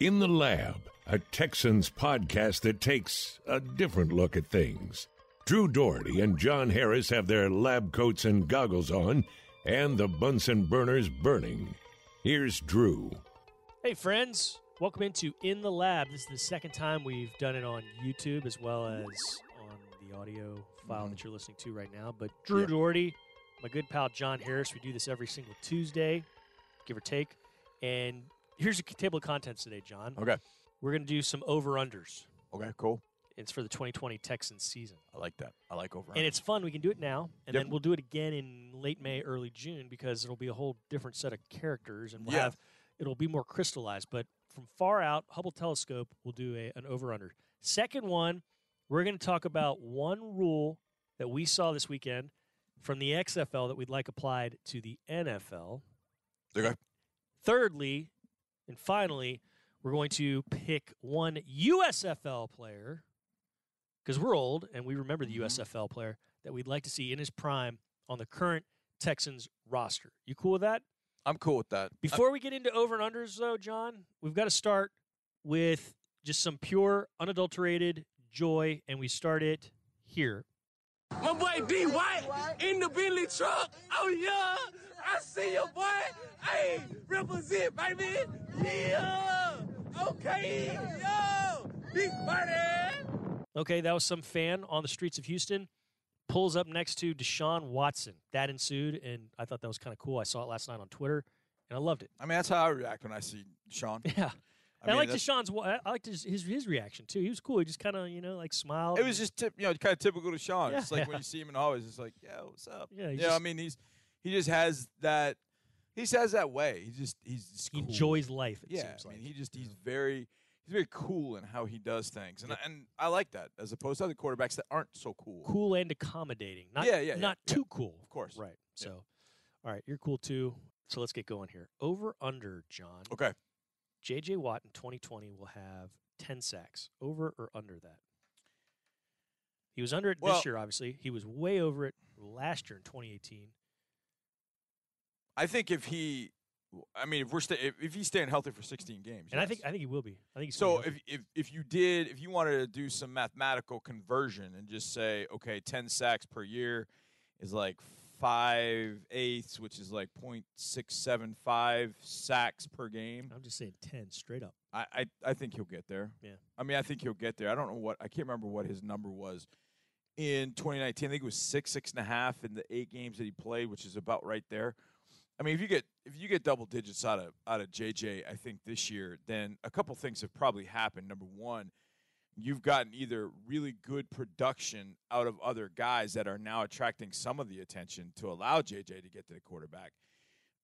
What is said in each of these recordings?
In the Lab, a Texans podcast that takes a different look at things. Drew Doherty and John Harris have their lab coats and goggles on, and the Bunsen burners burning. Here's Drew. Hey, friends. Welcome into In the Lab. This is the second time we've done it on YouTube as well as on the audio file that mm-hmm. you're listening to right now. But Drew Yeah. Doherty, my good pal John Harris, we do this every single Tuesday, give or take. And here's a table of contents today, John. Okay. We're going to do some over-unders. Okay, cool. It's for the 2020 Texans season. I like that. I like over. And it's fun. We can do it now, and Yep. then we'll do it again in late May, early June, because it'll be a whole different set of characters, and we'll Yeah. have it'll be more crystallized. But from far out, Hubble telescope, we'll do a, an over under. Second one, we're going to talk about one rule that we saw this weekend from the XFL that we'd like applied to the NFL. Okay. Thirdly, and finally, we're going to pick one USFL player because we're old and we remember the Mhm. USFL player that we'd like to see in his prime on the current Texans roster. You cool with that? I'm cool with that. Before we get into over and unders, though, John, we've got to start with just some pure, unadulterated joy, and we start it here. My boy D White in the Bentley truck. Oh yeah, I see you, boy. Hey, represent, baby. Yeah. Okay. Yo, big buddy. Okay, that was some fan on the streets of Houston. Pulls up next to Deshaun Watson. That ensued, and I thought that was kind of cool. I saw it last night on Twitter, and I loved it. I mean, that's how I react when I see Deshaun. Yeah. I, I, mean, like Deshaun's. I liked his, his his reaction too. He was cool. He just kind of you know like smiled. It was just tip, you know kind of typical to Sean. Yeah, it's like yeah. when you see him in the hallways, it's like, yeah, what's up? Yeah, he you know, I mean, he's he just has that. He says that way. He just he's just he enjoys life. It Yeah, seems I like. mean, he just he's very he's very cool in how he does things, and I, and I like that as opposed to other quarterbacks that aren't so cool. cool and accommodating. Not Yeah, yeah, yeah, not yeah. too cool. Of course. Right. Yeah. So, all right, you're cool too. So let's get going here. Over under John. Okay. JJ Watt in 2020 will have 10 sacks. Over or under that? He was under it Well- this year, obviously. He was way over it last year in 2018. I think if he, I mean, if we're sta- if, if he's staying healthy for 16 games, And I think I think he will be. I think he's So if, if if you did if you wanted to do some mathematical conversion and just say okay, ten sacks per year is like five eighths, which is like point six seven five sacks per game. I'm just saying 10 straight up. I, I I think he'll get there. Yeah. I mean, I think he'll get there. I don't know what I can't remember what his number was in 2019. I think it was six six and a half in the eight games that he played, which is about right there. I mean, if you get if you get double digits out of out of JJ, I think this year, then a couple things have probably happened. Number one, you've gotten either really good production out of other guys that are now attracting some of the attention to allow JJ to get to the quarterback.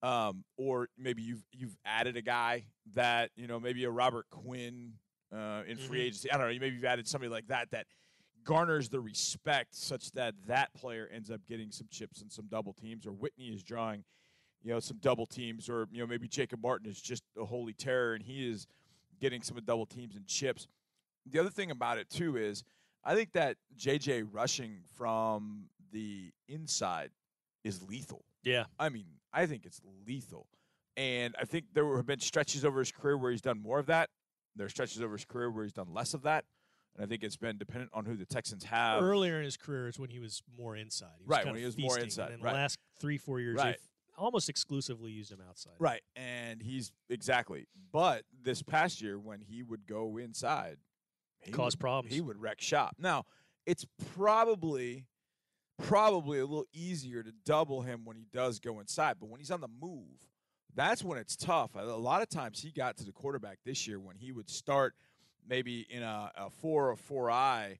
Um, or maybe you've you've added a guy that you know maybe a Robert Quinn uh, in free Mhm. agency. I don't know. Maybe you've added somebody like that that garners the respect such that that player ends up getting some chips and some double teams, or Whitney is drawing you know some double teams, or you know maybe Jacob Martin is just a holy terror and he is getting some double teams and chips. The other thing about it too is I think that JJ rushing from the inside is lethal. Yeah. I mean, I think it's lethal. And I think there have been stretches over his career where he's done more of that. There are stretches over his career where he's done less of that. And I think it's been dependent on who the Texans have. Earlier in his career is when he was more inside. He was Right, when he was more inside, And then right. the last three, four years, Right. Almost exclusively used him outside. Right. And he's exactly. But this past year, when he would go inside, he Cause would- problems. He would wreck shop. Now, it's probably probably a little easier to double him when he does go inside, but when he's on the move, that's when it's tough. A a lot of times he got to the quarterback this year when he would start maybe in a, a four or four eye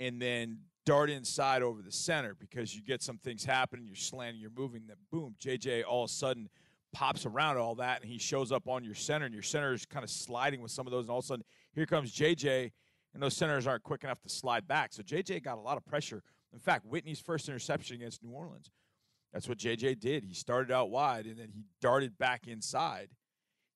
and then dart inside over the center because you get some things happening, you're slanting, you're moving, then boom, JJ all of a sudden pops around all that and he shows up on your center and your center is kind of sliding with some of those and all of a sudden here comes JJ and those centers aren't quick enough to slide back. So JJ got a lot of pressure. In fact, Whitney's first interception against New Orleans, that's what JJ did. He started out wide and then he darted back inside.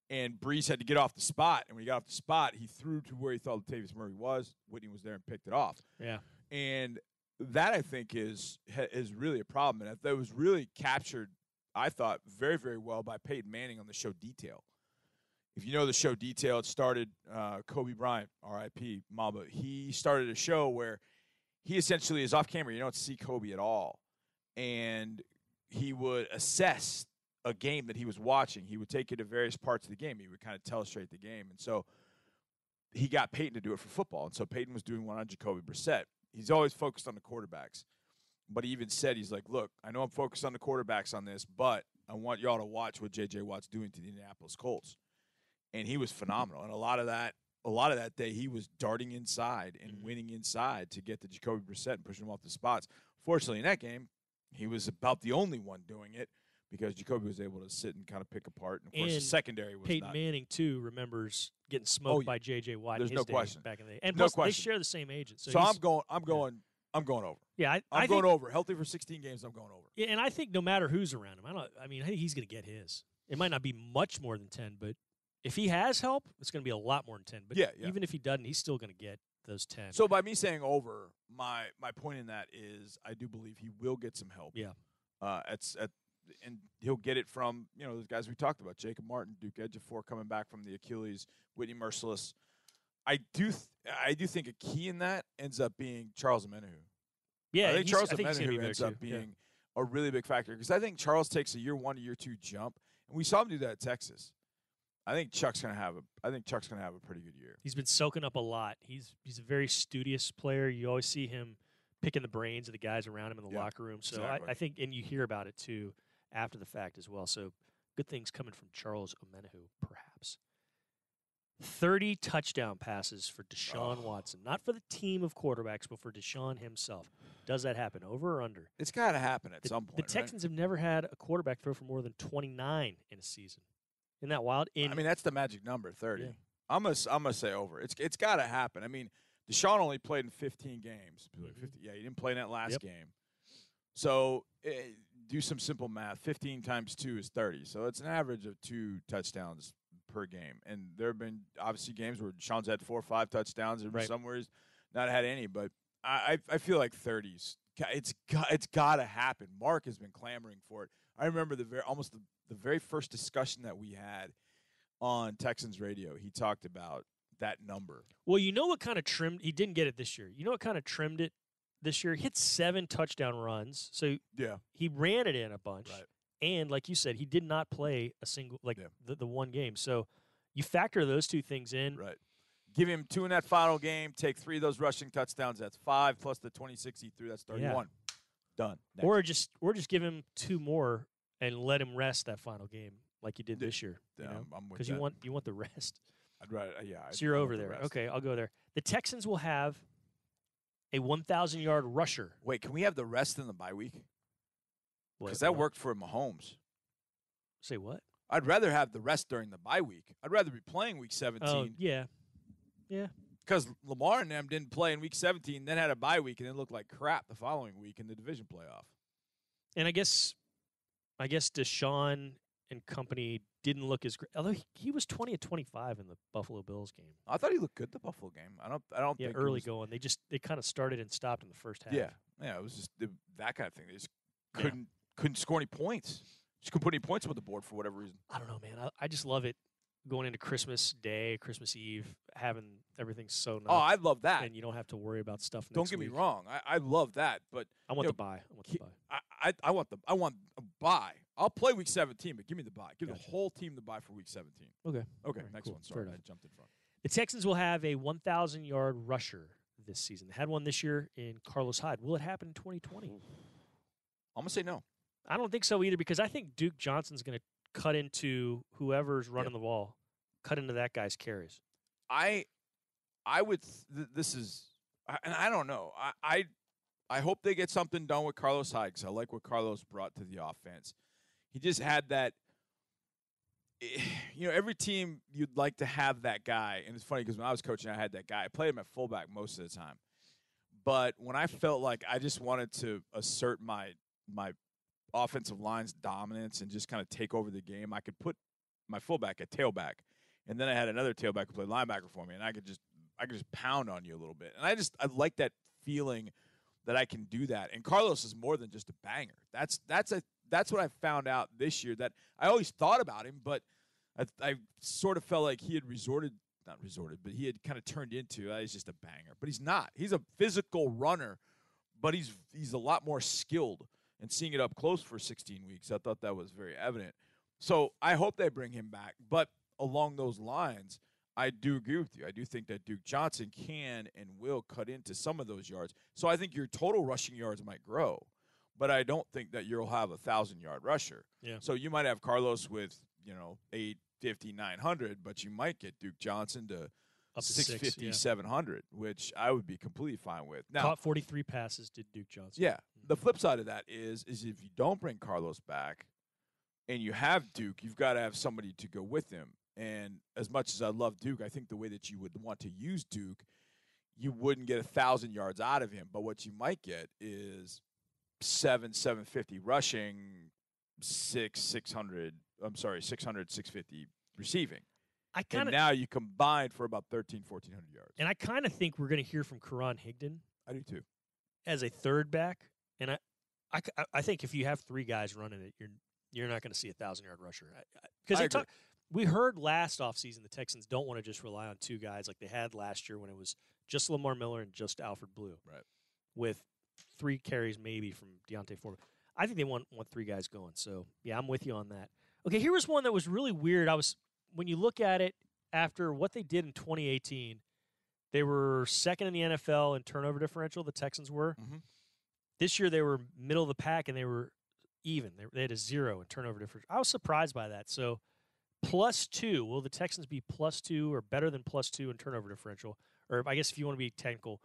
And Brees had to get off the spot. And when he got off the spot, he threw to where he thought Latavius Murray was. Whitney was there and picked it off. Yeah. And that I think is is really a problem. And that was really captured, I thought, very very well by Peyton Manning on the show Detail. if you know the show detail, it started uh, Kobe Bryant, R.I.P. Mamba. He started a show where he essentially is off camera. You don't see Kobe at all, and he would assess a game that he was watching. He would take you to various parts of the game. He would kind of telestrate the game, and so he got Peyton to do it for football. And so Peyton was doing one on Jacoby Brissett. He's always focused on the quarterbacks, but he even said he's like, "Look, I know I'm focused on the quarterbacks on this, but I want y'all to watch what J.J. Watt's doing to the Indianapolis Colts." And he was phenomenal. And a lot of that, a lot of that day, he was darting inside and Mhm. winning inside to get to Jacoby Brissett and pushing him off the spots. Fortunately, in that game, he was about the only one doing it because Jacoby was able to sit and kind of pick apart. And of course, the secondary was Peyton not. Manning too remembers getting smoked Oh, yeah. by J.J. Watt. in There's his no question. back in the day, and No plus question. they share the same agent. So, So, I'm going. I'm going. I'm going over. Yeah, I, I'm I going over. Healthy for 16 games. I'm going over. Yeah, and I think no matter who's around him, I don't. I mean, I think he's going to get his. It might not be much more than ten, but if he has help, it's going to be a lot more than ten. But Yeah, yeah. even if he doesn't, he's still going to get those ten. So by me saying over, my my point in that is I do believe he will get some help. Yeah. Uh, at at and he'll get it from you know those guys we talked about, Jacob Martin, Duke Ejiofor coming back from the Achilles, Whitney Mercilus. I do th- I do think a key in that ends up being Charles Omenihu. yeah, I think Charles I think he's gonna be Omenihu ends too. up Yeah. being a really big factor because I think Charles takes a year one to year two jump, and we saw him do that at Texas. I think Chuck's gonna have a I think Chuck's gonna have a pretty good year. He's been soaking up a lot. He's he's a very studious player. You always see him picking the brains of the guys around him in the Yeah, locker room. So exactly. I, I think, and you hear about it too after the fact as well. So good things coming from Charles Omenihu, perhaps. Thirty touchdown passes for Deshaun Oh. Watson, not for the team of quarterbacks, but for Deshaun himself. Does that happen over or under? It's got to happen at The, some the point. right? Texans have never had a quarterback throw for more than twenty nine in a season. Isn't that wild? In I mean, that's the magic number, thirty. Yeah. I'm gonna s- I'm gonna say over. It's it's got to happen. I mean, Deshaun only played in 15 games. People are like, Mhm. Yeah, he didn't play in that last Yep. game. So eh, do some simple math. 15 times two is 30. So it's an average of two touchdowns per game. And there have been obviously games where sean's had four or five touchdowns, and Right. somewhere he's not had any. But I I I feel like 30s. It's got it's got to happen. Mark has been clamoring for it. I remember the very almost the, the very first discussion that we had on Texans radio. He talked about that number. Well, you know what kind of trimmed he didn't get it this year. You know what kind of trimmed it this year? He hit seven touchdown runs. So Yeah. he ran it in a bunch. Right. And like you said, he did not play a single like Yeah. the, the one game. So you factor those two things in. Right. Give him two in that final game. Take three of those rushing touchdowns. That's five plus the 26 he threw. That's 31. Done. Next. Or just or just give him two more and let him rest that final game like you did Yeah. this year. Yeah, you know? I'm- Because you want you want the rest. I'd rather, yeah. I'd So you're over the there. Okay, I'll go there. The Texans will have a 1,000 yard rusher. Wait, can we have the rest in the bye week? Because that worked for Mahomes. Say what? I'd rather have the rest during the bye week. I'd rather be playing week 17 Oh yeah. yeah, because Lamar and them didn't play in week 17, then had a bye week, and then looked like crap the following week in the division playoff. and I guess, I guess Deshaun and company didn't look as great. Although he, he was 20 of 25 in the Buffalo Bills game. I thought he looked good the Buffalo game. I don't. I don't Yeah, think early was- going. They just they kind of started and stopped in the first half. Yeah, yeah, it was just it, that kind of thing. They just couldn't couldn't score any points. Just couldn't put any points on the board for whatever reason. I don't know, man. I, I just love it going into Christmas Day, Christmas Eve, having everything so oh, nice. Oh, I love that. and you don't have to worry about stuff. Don't get me wrong. I, I love that, but I want you the bye. I want the bye. I, I I want the I want a bye. I'll play week 17, but give me the bye. Give Gotcha. the whole team the bye for week 17. Okay. Okay, Alright, next cool. one. Fair Sorry, I enough. jumped in front. The Texans will have a 1,000 yard rusher this season. They had one this year in Carlos Hyde. Will it happen in 2020? I'm gonna say no. I don't think so either because I think Duke Johnson's going to cut into whoever's running the ball, cut into that guy's carries. I I would. Th- th- this is, I- and I don't know. I, I I hope they get something done with Carlos Hyde 'cause I like what Carlos brought to the offense. He just had that. eh, You know, every team you'd like to have that guy, and it's funny because when I was coaching, I had that guy. I played him at fullback most of the time, but when I felt like I just wanted to assert my my offensive line's dominance and just kind of take over the game, I could put my fullback at tailback and then I had another tailback who played linebacker for me, and I could just I could just pound on you a little bit, and I just I like that feeling that I can do that. And Carlos is more than just a banger. That's that's a that's what I found out this year that I always thought about him, but I, I sort of felt like he had resorted, not resorted, but he had kind of turned into, uh, he's just a banger. But he's not. He's a physical runner, but he's he's a lot more skilled. And seeing it up close for 16 weeks, I thought that was very evident. So I hope they bring him back. But along those lines, I do agree with you. I do think that Duke Johnson can and will cut into some of those yards. So I think your total rushing yards might grow, but I don't think that you'll have a thousand yard rusher. Yeah. So you might have Carlos with you know eight fifty nine hundred, but you might get Duke Johnson to. Up to 650, six, yeah. 700, which I would be completely fine with. Now, Caught 43 passes, did Duke Johnson. yeah. Mm-hmm. The flip side of that is is if you don't bring Carlos back and you have Duke, you've got to have somebody to go with him. And as much as I love Duke, I think the way that you would want to use Duke, you wouldn't get a thousand yards out of him. But what you might get is seven, seven fifty rushing, six, six hundred I'm sorry, 600, 650 receiving. I And kind of now you combined for about 13, 1400 yards. and I kind of think we're going to hear from Karan Higdon I do too. as a third back, and I, I, I think if you have three guys running it, you're you're not going to see a thousand yard rusher because talk. We heard last offseason the Texans don't want to just rely on two guys like they had last year when it was just Lamar Miller and just Alfred Blue, Right. With three carries maybe from D'Onta Foreman. I think they want want three guys going. So yeah, I'm with you on that. Okay, here was one that was really weird. I was when you look at it after what they did in 2018, they were second in the NFL in turnover differential. The Texans were. Mhm. This year they were middle of the pack and they were even. They, they had a zero in turnover differential. I was surprised by that. So plus two. Will the Texans be plus two or better than plus two in turnover differential? Or I guess if you want to be technical,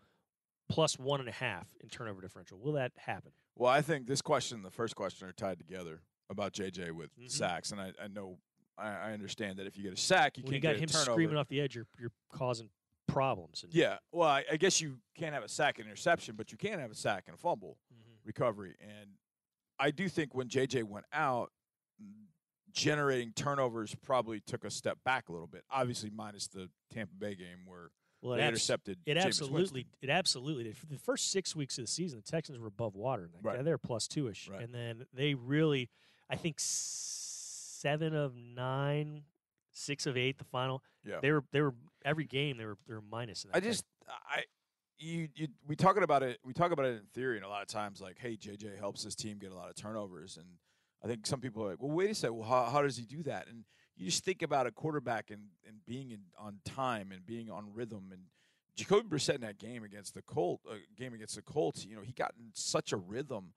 plus one and a half in turnover differential. Will that happen? Well, I think this question and the first question are tied together about JJ with Mhm. sacks, and I, I know I, I understand that if you get a sack, you when can't got get him a turnover. screaming off the edge, you're you're causing problems. Yeah, well, I, I guess you can't have a sack and interception, but you can have a sack and a fumble Mhm. recovery. And I do think when JJ went out, generating turnovers probably took a step back a little bit. Obviously, minus the Tampa Bay game where Well, it abs- intercepted. It absolutely, Winston. it absolutely did. For the first six weeks of the season, the Texans were above water. Right. They're plus two ish, Right. and then they really, I think seven of nine, six of eight, the final. Yeah. They were they were every game they were they were minus. In that I thing. just I you you we talking about it we talk about it in theory and a lot of times like hey JJ helps this team get a lot of turnovers and I think some people are like well wait a second well how, how does he do that and you just think about a quarterback and and being in, on time and being on rhythm and Jacoby Brissett in that game against the Colt uh, game against the Colts you know he got in such a rhythm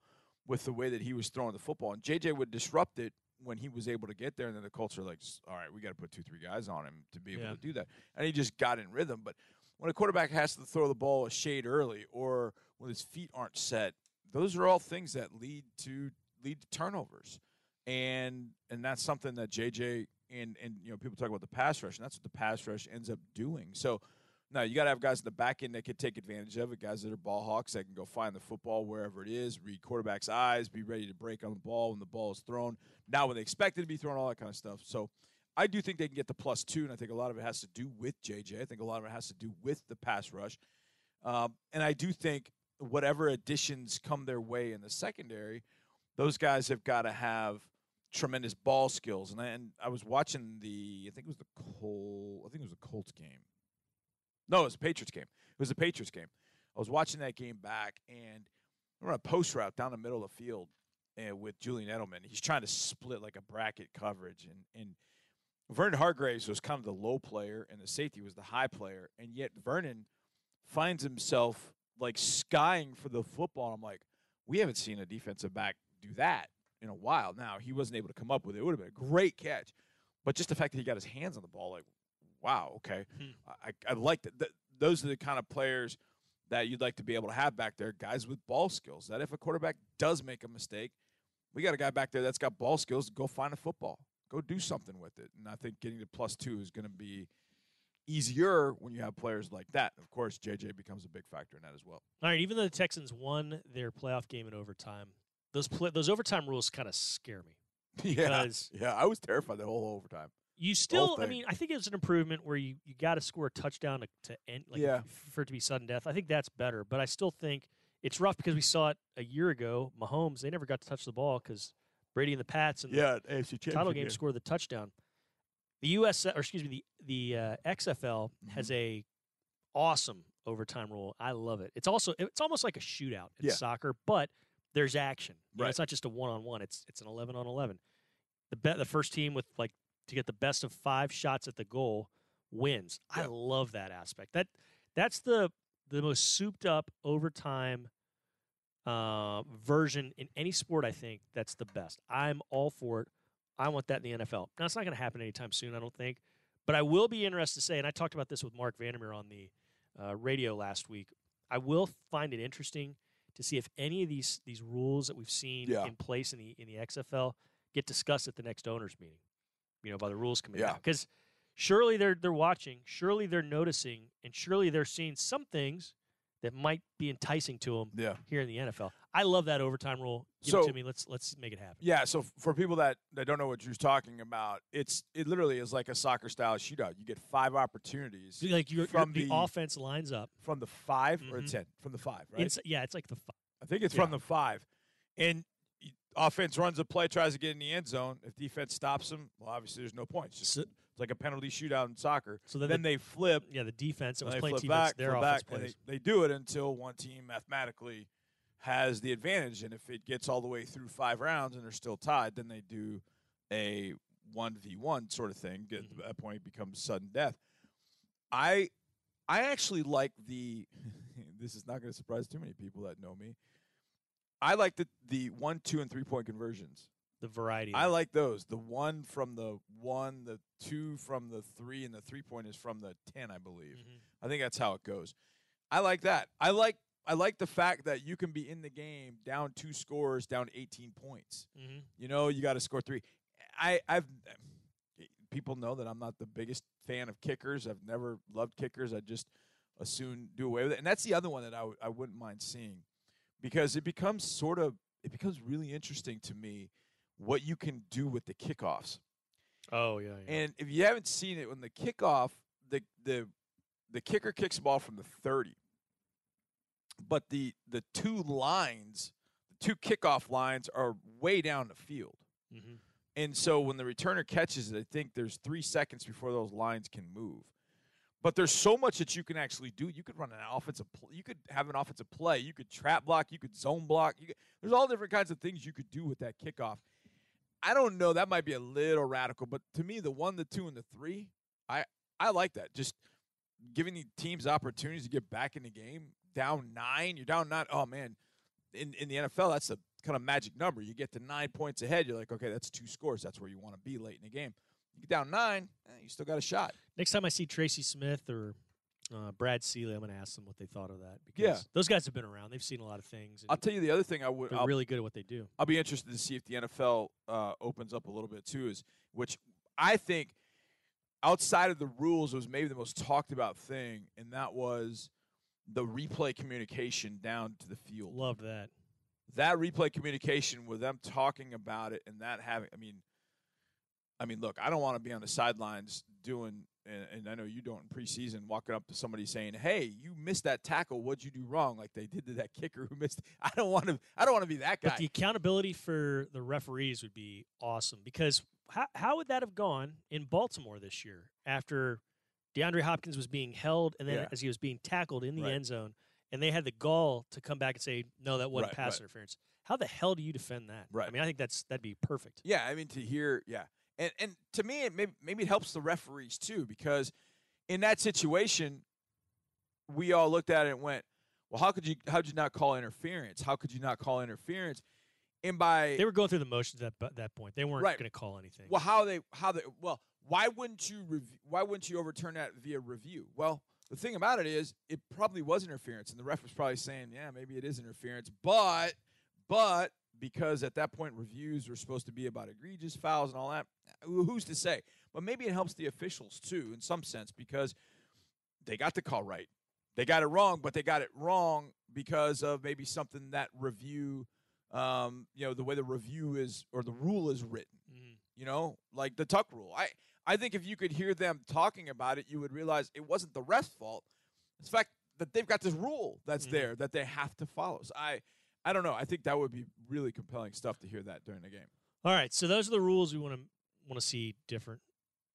with the way that he was throwing the football and JJ would disrupt it when he was able to get there and then the Colts are like all right we got to put two three guys on him to be able Yeah. to do that and he just got in rhythm but when a quarterback has to throw the ball a shade early or when his feet aren't set, those are all things that lead to lead to turnovers. And and that's something that JJ and and you know people talk about the pass rush, and that's what the pass rush ends up doing. So now you got to have guys in the back end that can take advantage of it, guys that are ball hawks that can go find the football wherever it is, read quarterback's eyes, be ready to break on the ball when the ball is thrown. Now when they expect it to be thrown, all that kind of stuff. So I do think they can get the plus two, and I think a lot of it has to do with JJ. I think a lot of it has to do with the pass rush. Um, and I do think whatever additions come their way in the secondary, those guys have got to have tremendous ball skills. And I, and I was watching the, I think it was the Col, I think it was the Colts game. No, it was the Patriots game. It was the Patriots game. I was watching that game back, and we're on a post route down the middle of the field and with Julian Edelman. He's trying to split like a bracket coverage, and and Vernon Hargreaves was kind of the low player, and the safety was the high player, and yet Vernon finds himself like skying for the football. I'm like, we haven't seen a defensive back do that in a while. Now he wasn't able to come up with it. It would have been a great catch, but just the fact that he got his hands on the ball, like, wow, okay, Hmm. I, I like that. Th- those are the kind of players that you'd like to be able to have back there, guys with ball skills. That if a quarterback does make a mistake, we got a guy back there that's got ball skills. Go find a football. Go do something with it. And I think getting to plus two is going to be easier when you have players like that. Of course, JJ becomes a big factor in that as well. All right, even though the Texans won their playoff game in overtime, those pla those overtime rules kind of scare me. Yeah, Because- yeah, I was terrified the whole overtime. You still, I mean, I think it's an improvement where you, you got to score a touchdown to, to end, like Yeah. for it to be sudden death. I think that's better, but I still think it's rough because we saw it a year ago. Mahomes, they never got to touch the ball because Brady and the Pats and Yeah, AFC the title game scored the touchdown. The US or excuse me, the the uh, XFL has Mm-hmm. a awesome overtime rule. I love it. It's also it's almost like a shootout in Yeah. soccer, but there's action. You know, Right. it's not just a one on one. It's it's an eleven on eleven. The bet the first team with like to get the best of five shots at the goal wins. I love that aspect. That that's the the most souped up overtime uh, version in any sport. I think that's the best. I'm all for it. I want that in the NFL. Now it's not going to happen anytime soon. I don't think, but I will be interested to say, and I talked about this with Marc Vandermeer on the uh, radio last week. I will find it interesting to see if any of these these rules that we've seen Yeah. in place in the in the XFL get discussed at the next owners meeting. You know, by the rules committee. Yeah. Because surely they're they're watching, surely they're noticing, and surely they're seeing some things that might be enticing to them Yeah. here in the NFL. I love that overtime rule. Give So- it to me. Let's let's make it happen. Yeah, so for people that, that don't know what Drew's talking about, it's it literally is like a soccer style shootout. You get five opportunities like your, from the, the, offense lines up. from the 5 or Mhm. ten from the five, right? It's, yeah, it's like the fi- I think it's Yeah. from the five, and offense runs a play, tries to get in the end zone. If defense stops them, well, obviously there's no points. Just, So- it's like a penalty shootout in soccer. so then, then the, they flip, yeah the defense that was they playing flip defense back, their offense back, plays. they, they do it until one team mathematically has the advantage. And if it gets all the way through five rounds and they're still tied, then they do a one v one sort of thing. At that point it becomes sudden death. I I actually like the. this is not going to surprise too many people that know me. I like the the one, two, and three point conversions. the variety. I like those. The one from the one, the two from the three, and the three point is from the ten, I believe. Mhm. I think that's how it goes. I like that. I like I like the fact that you can be in the game down two scores, down 18 points. Mhm. You know, you got to score three. I I've people know that I'm not the biggest fan of kickers. I've never loved kickers. I just as soon do away with it. And that's the other one that I w- I wouldn't mind seeing because it becomes sort of it becomes really interesting to me what you can do with the kickoffs. Oh yeah, yeah. And if you haven't seen it, when the kickoff, the the the kicker kicks the ball from the thirty, but the the two lines, the two kickoff lines are way down the field. Mhm. And so when the returner catches it, I think there's three seconds before those lines can move. But there's so much that you can actually do. You could run an offensive. Pl- you could have an offensive play. You could trap block. You could zone block. You could, there's all different kinds of things you could do with that kickoff. I don't know. That might be a little radical, but to me, the one, the two, and the three, I I like that. Just giving the teams opportunities to get back in the game. Down nine, you're down nine. Oh man, in in the NFL, that's a kind of magic number. You get to nine points ahead, you're like, okay, that's two scores. That's where you want to be late in the game. You get down nine, eh, you still got a shot. Next time I see Tracy Smith or uh, Brad Seely, I'm going to ask them what they thought of that because Yeah. those guys have been around. They've seen a lot of things. And I'll tell you the other thing I would. they're I'll, really good at what they do. I'll be interested to see if the NFL uh, opens up a little bit too. Is which I think outside of the rules was maybe the most talked about thing, and that was the replay communication down to the field. Loved that. that replay communication with them talking about it and that having. I mean, I mean, look, I don't want to be on the sidelines doing, and, and I know you don't in preseason, walking up to somebody saying, "Hey, you missed that tackle. What'd you do wrong?" Like they did to that kicker who missed. I don't want to. I don't want to be that guy. But the accountability for the referees would be awesome because how, how would that have gone in Baltimore this year after DeAndre Hopkins was being held and then Yeah. as he was being tackled in the Right. end zone and they had the gall to come back and say, no, that wasn't Right, pass right. interference. How the hell do you defend that? Right. I Right. mean, I think that's that'd be perfect. Yeah, I mean to hear, yeah, and and to me, it maybe maybe it helps the referees too because in that situation, we all looked at it and went, "Well, how could you how could you not call interference? How could you not call interference?" And by They were going through the motions at bu- that point. They weren't Right. going to call anything. well, how they how they well, why wouldn't you rev- why wouldn't you overturn that via review? Well, the thing about it is, it probably was interference, and the ref was probably saying, "Yeah, maybe it is interference," but but because at that point reviews were supposed to be about egregious fouls and all that, who's to say? But maybe it helps the officials too, in some sense, because they got the call right. They got it wrong, but they got it wrong because of maybe something that review, um, you know, the way the review is or the rule is written Mhm. you know, like the tuck rule. I I think if you could hear them talking about it, you would realize it wasn't the ref's fault. It's the fact that they've got this rule that's Mhm. there that they have to follow. So I I don't know. I think that would be really compelling stuff to hear that during the game. All right, so those are the rules we want to want to see different.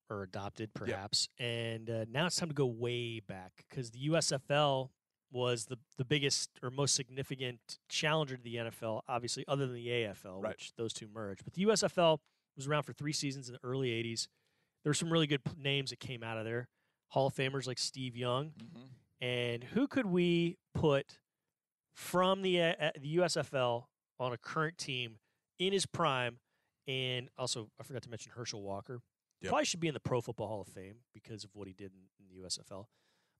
or adopted, perhaps. And uh, now it's time to go way back because the USFL was the, the biggest or most significant challenger to the NFL, obviously, other than the AFL, Right. which those two merged. But the USFL was around for three seasons in the early 80s. There were some really good p- names that came out of there. Hall of Famers like Steve Young. Mhm. And who could we put from the uh, uh, the USFL on a current team in his prime? And also, I forgot to mention Herschel Walker. Yep. Probably should be in the Pro Football Hall of Fame because of what he did in, in the USFL.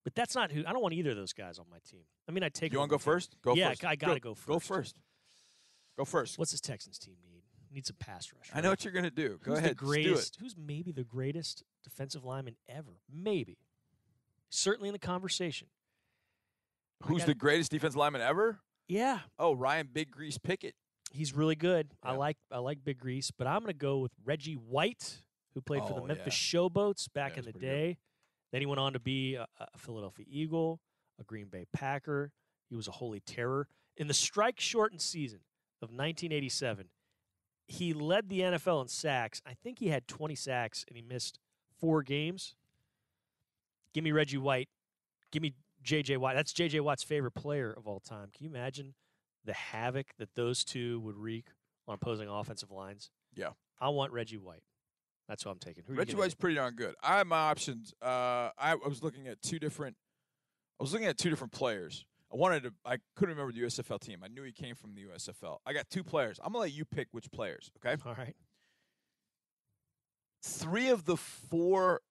But that's not who. I don't want either of those guys on my team. I mean, I take. You want to go first? Go Yeah, first. I gotta go Go first. first. Go first. What's this Texans team need? Need a pass rush. I know what you're gonna do. Go Who's ahead. The just do it. greatest. Who's maybe the greatest defensive lineman ever? Maybe. Certainly in the conversation. Who's got- the greatest defensive lineman ever? Yeah, Oh, Ryan Big Grease Pickett. He's really good. I like I like Big Grease, but I'm going to go with Reggie White, who played for the Oh, Memphis yeah. Showboats back Yeah, in the pretty good. day. Then he went on to be a, a Philadelphia Eagle, a Green Bay Packer. He was a holy terror in the strike-shortened season of 1987. He led the NFL in sacks. I think he had 20 sacks, and he missed four games. Give me Reggie White. Give me J.J. Watt. That's J.J. Watt's favorite player of all time. Can you imagine the havoc that those two would wreak on opposing offensive lines? Yeah. I want Reggie White. That's what I'm taking. Who Reggie White's pretty darn good. I have my options. Uh, I, I was looking at two different. I was looking at two different players. I wanted to. I couldn't remember the USFL team. I knew he came from the USFL. I got two players. I'm gonna let you pick which players. Okay. All right. Three of the four,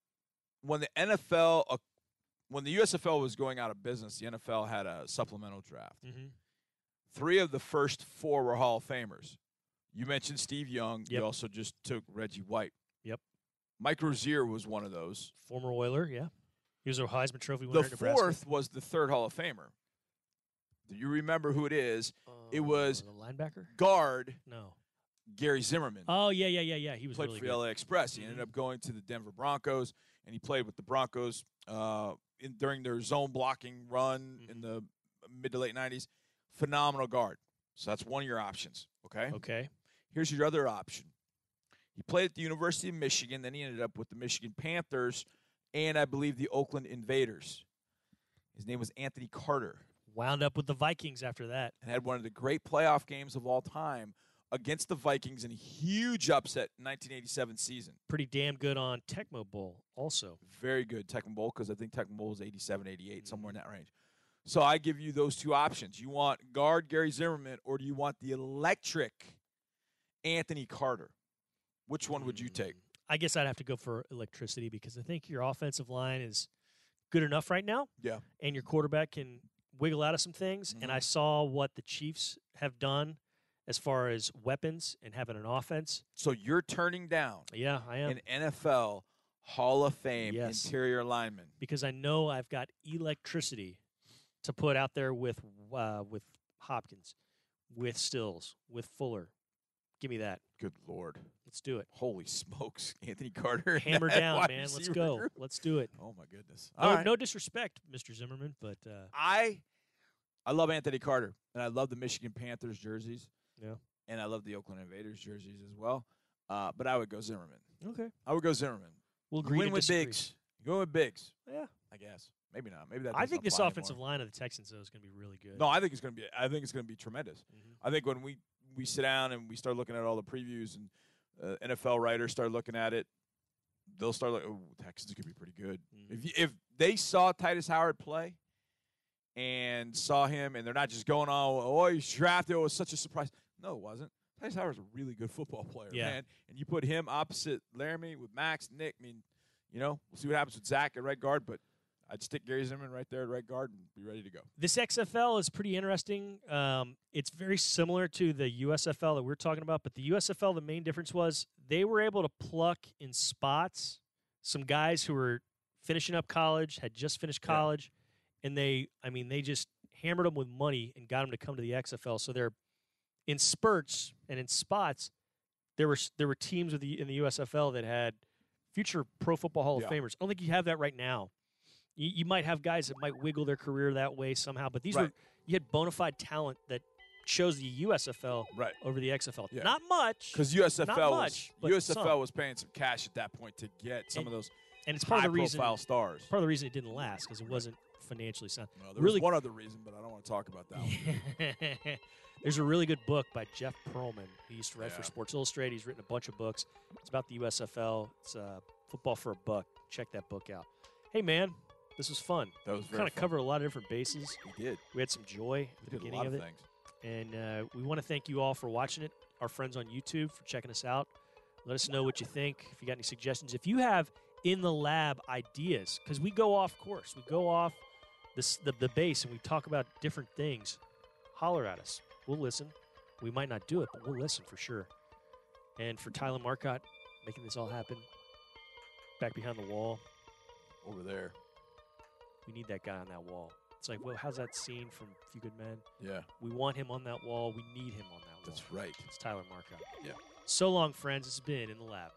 when the NFL, uh, when the USFL was going out of business, the NFL had a supplemental draft. Mm-hmm. Three of the first four were Hall of Famers. You mentioned Steve Young. Yep. You also just took Reggie White. Yep. Mike Rozier was one of those. Former Oiler, yeah. He was a Heisman Trophy winner. The fourth was the third Hall of Famer. Do you remember who it is? it Uh, was- the linebacker. Guard No. Gary Zimmerman. Oh yeah, yeah, yeah, yeah. He was played really for good. the LA Express. He ended Mhm. up going to the Denver Broncos, and he played with the Broncos uh, in, during their zone blocking run in Mhm. the mid to late '90s. Phenomenal guard. So that's one of your options. Okay. Okay. Here's your other option. He played at the University of Michigan. Then he ended up with the Michigan Panthers, and I believe the Oakland Invaders. His name was Anthony Carter. Wound up with the Vikings after that. and had one of the great playoff games of all time against the Vikings in a huge upset in 1987 season. Pretty damn good on Tecmo Bowl also. Very good Tecmo Bowl because I think Tecmo Bowl was 87, 88, somewhere in that range. So I give you those two options. You want guard Gary Zimmerman or do you want the electric Anthony Carter? Which one would you take? Mm, I guess I'd have to go for electricity because I think your offensive line is good enough right now. Yeah. And your quarterback can wiggle out of some things. And I saw what the Chiefs have done as far as weapons and having an offense. So you're turning down Yeah, I am. an NFL Hall of Fame Yes. interior lineman. because I know I've got electricity to put out there with uh, with Hopkins, with Stills, with Fuller. Give me that. Good Lord. Let's do it. Holy smokes. Anthony Carter. Hammer down, man. Let's go. group. Let's do it. Oh my goodness. No, right. no disrespect, Mr. Zimmerman, but uh, I I love Anthony Carter and I love the Michigan Panthers jerseys. Yeah. And I love the Oakland Invaders jerseys as well. Uh, but I would go Zimmerman. okay, I would go Zimmerman. we'll win to with disagree. Biggs. You with Biggs. Yeah, I guess. Maybe not. Maybe that. I think this offensive anymore. line of the Texans though is going to be really good. No, I think it's gonna be. I think it's gonna be tremendous. Mhm. I think when we we sit down and we start looking at all the previews and uh, NFL writers start looking at it, they'll start like, oh, Texans could be pretty good. Mhm. If you, if they saw Tytus Howard play and saw him, and they're not just going on, oh, he's drafted, it was such a surprise. No, it wasn't. Tytus Howard's a really good football player, Yeah. man. And you put him opposite Laremy with Max, Nick. I mean, you know, we'll see what happens with Zach at right guard, but I'd stick Gary Zimmerman right there at right guard and be ready to go. This XFL is pretty interesting. Um, it's very similar to the USFL that we're talking about, but the USFL, the main difference was they were able to pluck in spots some guys who were finishing up college, had just finished Yeah. college, and they, I mean, they just hammered them with money and got them to come to the XFL. So they're in spurts and in spots. There were there were teams with the in the USFL that had future Pro Football Hall Yeah. of Famers. I don't think you have that right now. You, you might have guys that might wiggle their career that way somehow, but these Right. were you had bona fide talent that chose the USFL Right. over the XFL. Yeah. Not much, Because USFL much, but was USFL some. was paying some cash at that point to get some And of those and it's part high of the reason. profile stars. Part of the reason it didn't last because it wasn't financially sound. Well, there really- was one other reason, but I don't want to talk about that one. There's a really good book by Jeff Pearlman. He used to write for Sports Illustrated. He's written a bunch of books. It's about the USFL. It's uh, football for a buck. Check that book out. Hey, man, this was fun. That was Kind of fun. covered a lot of different bases. We did. We had some joy at the did a beginning lot of of it. things. And uh, we want to thank you all for watching it. Our friends on YouTube for checking us out. Let us know what you think. If you got any suggestions, if you have in the lab ideas, because we go off course, we go off this, the the base, and we talk about different things. Holler at us. We'll listen. We might not do it, but we'll listen for sure. And for Tyler Marcotte making this all happen, back behind the wall, Over there. We need that guy on that wall. It's like, well, how's that scene from Few Good Men? Yeah. We want him on that wall. We need him on that wall. That's right. It's Tyler Marcotte. Yeah. So long, friends. It's been in the lab.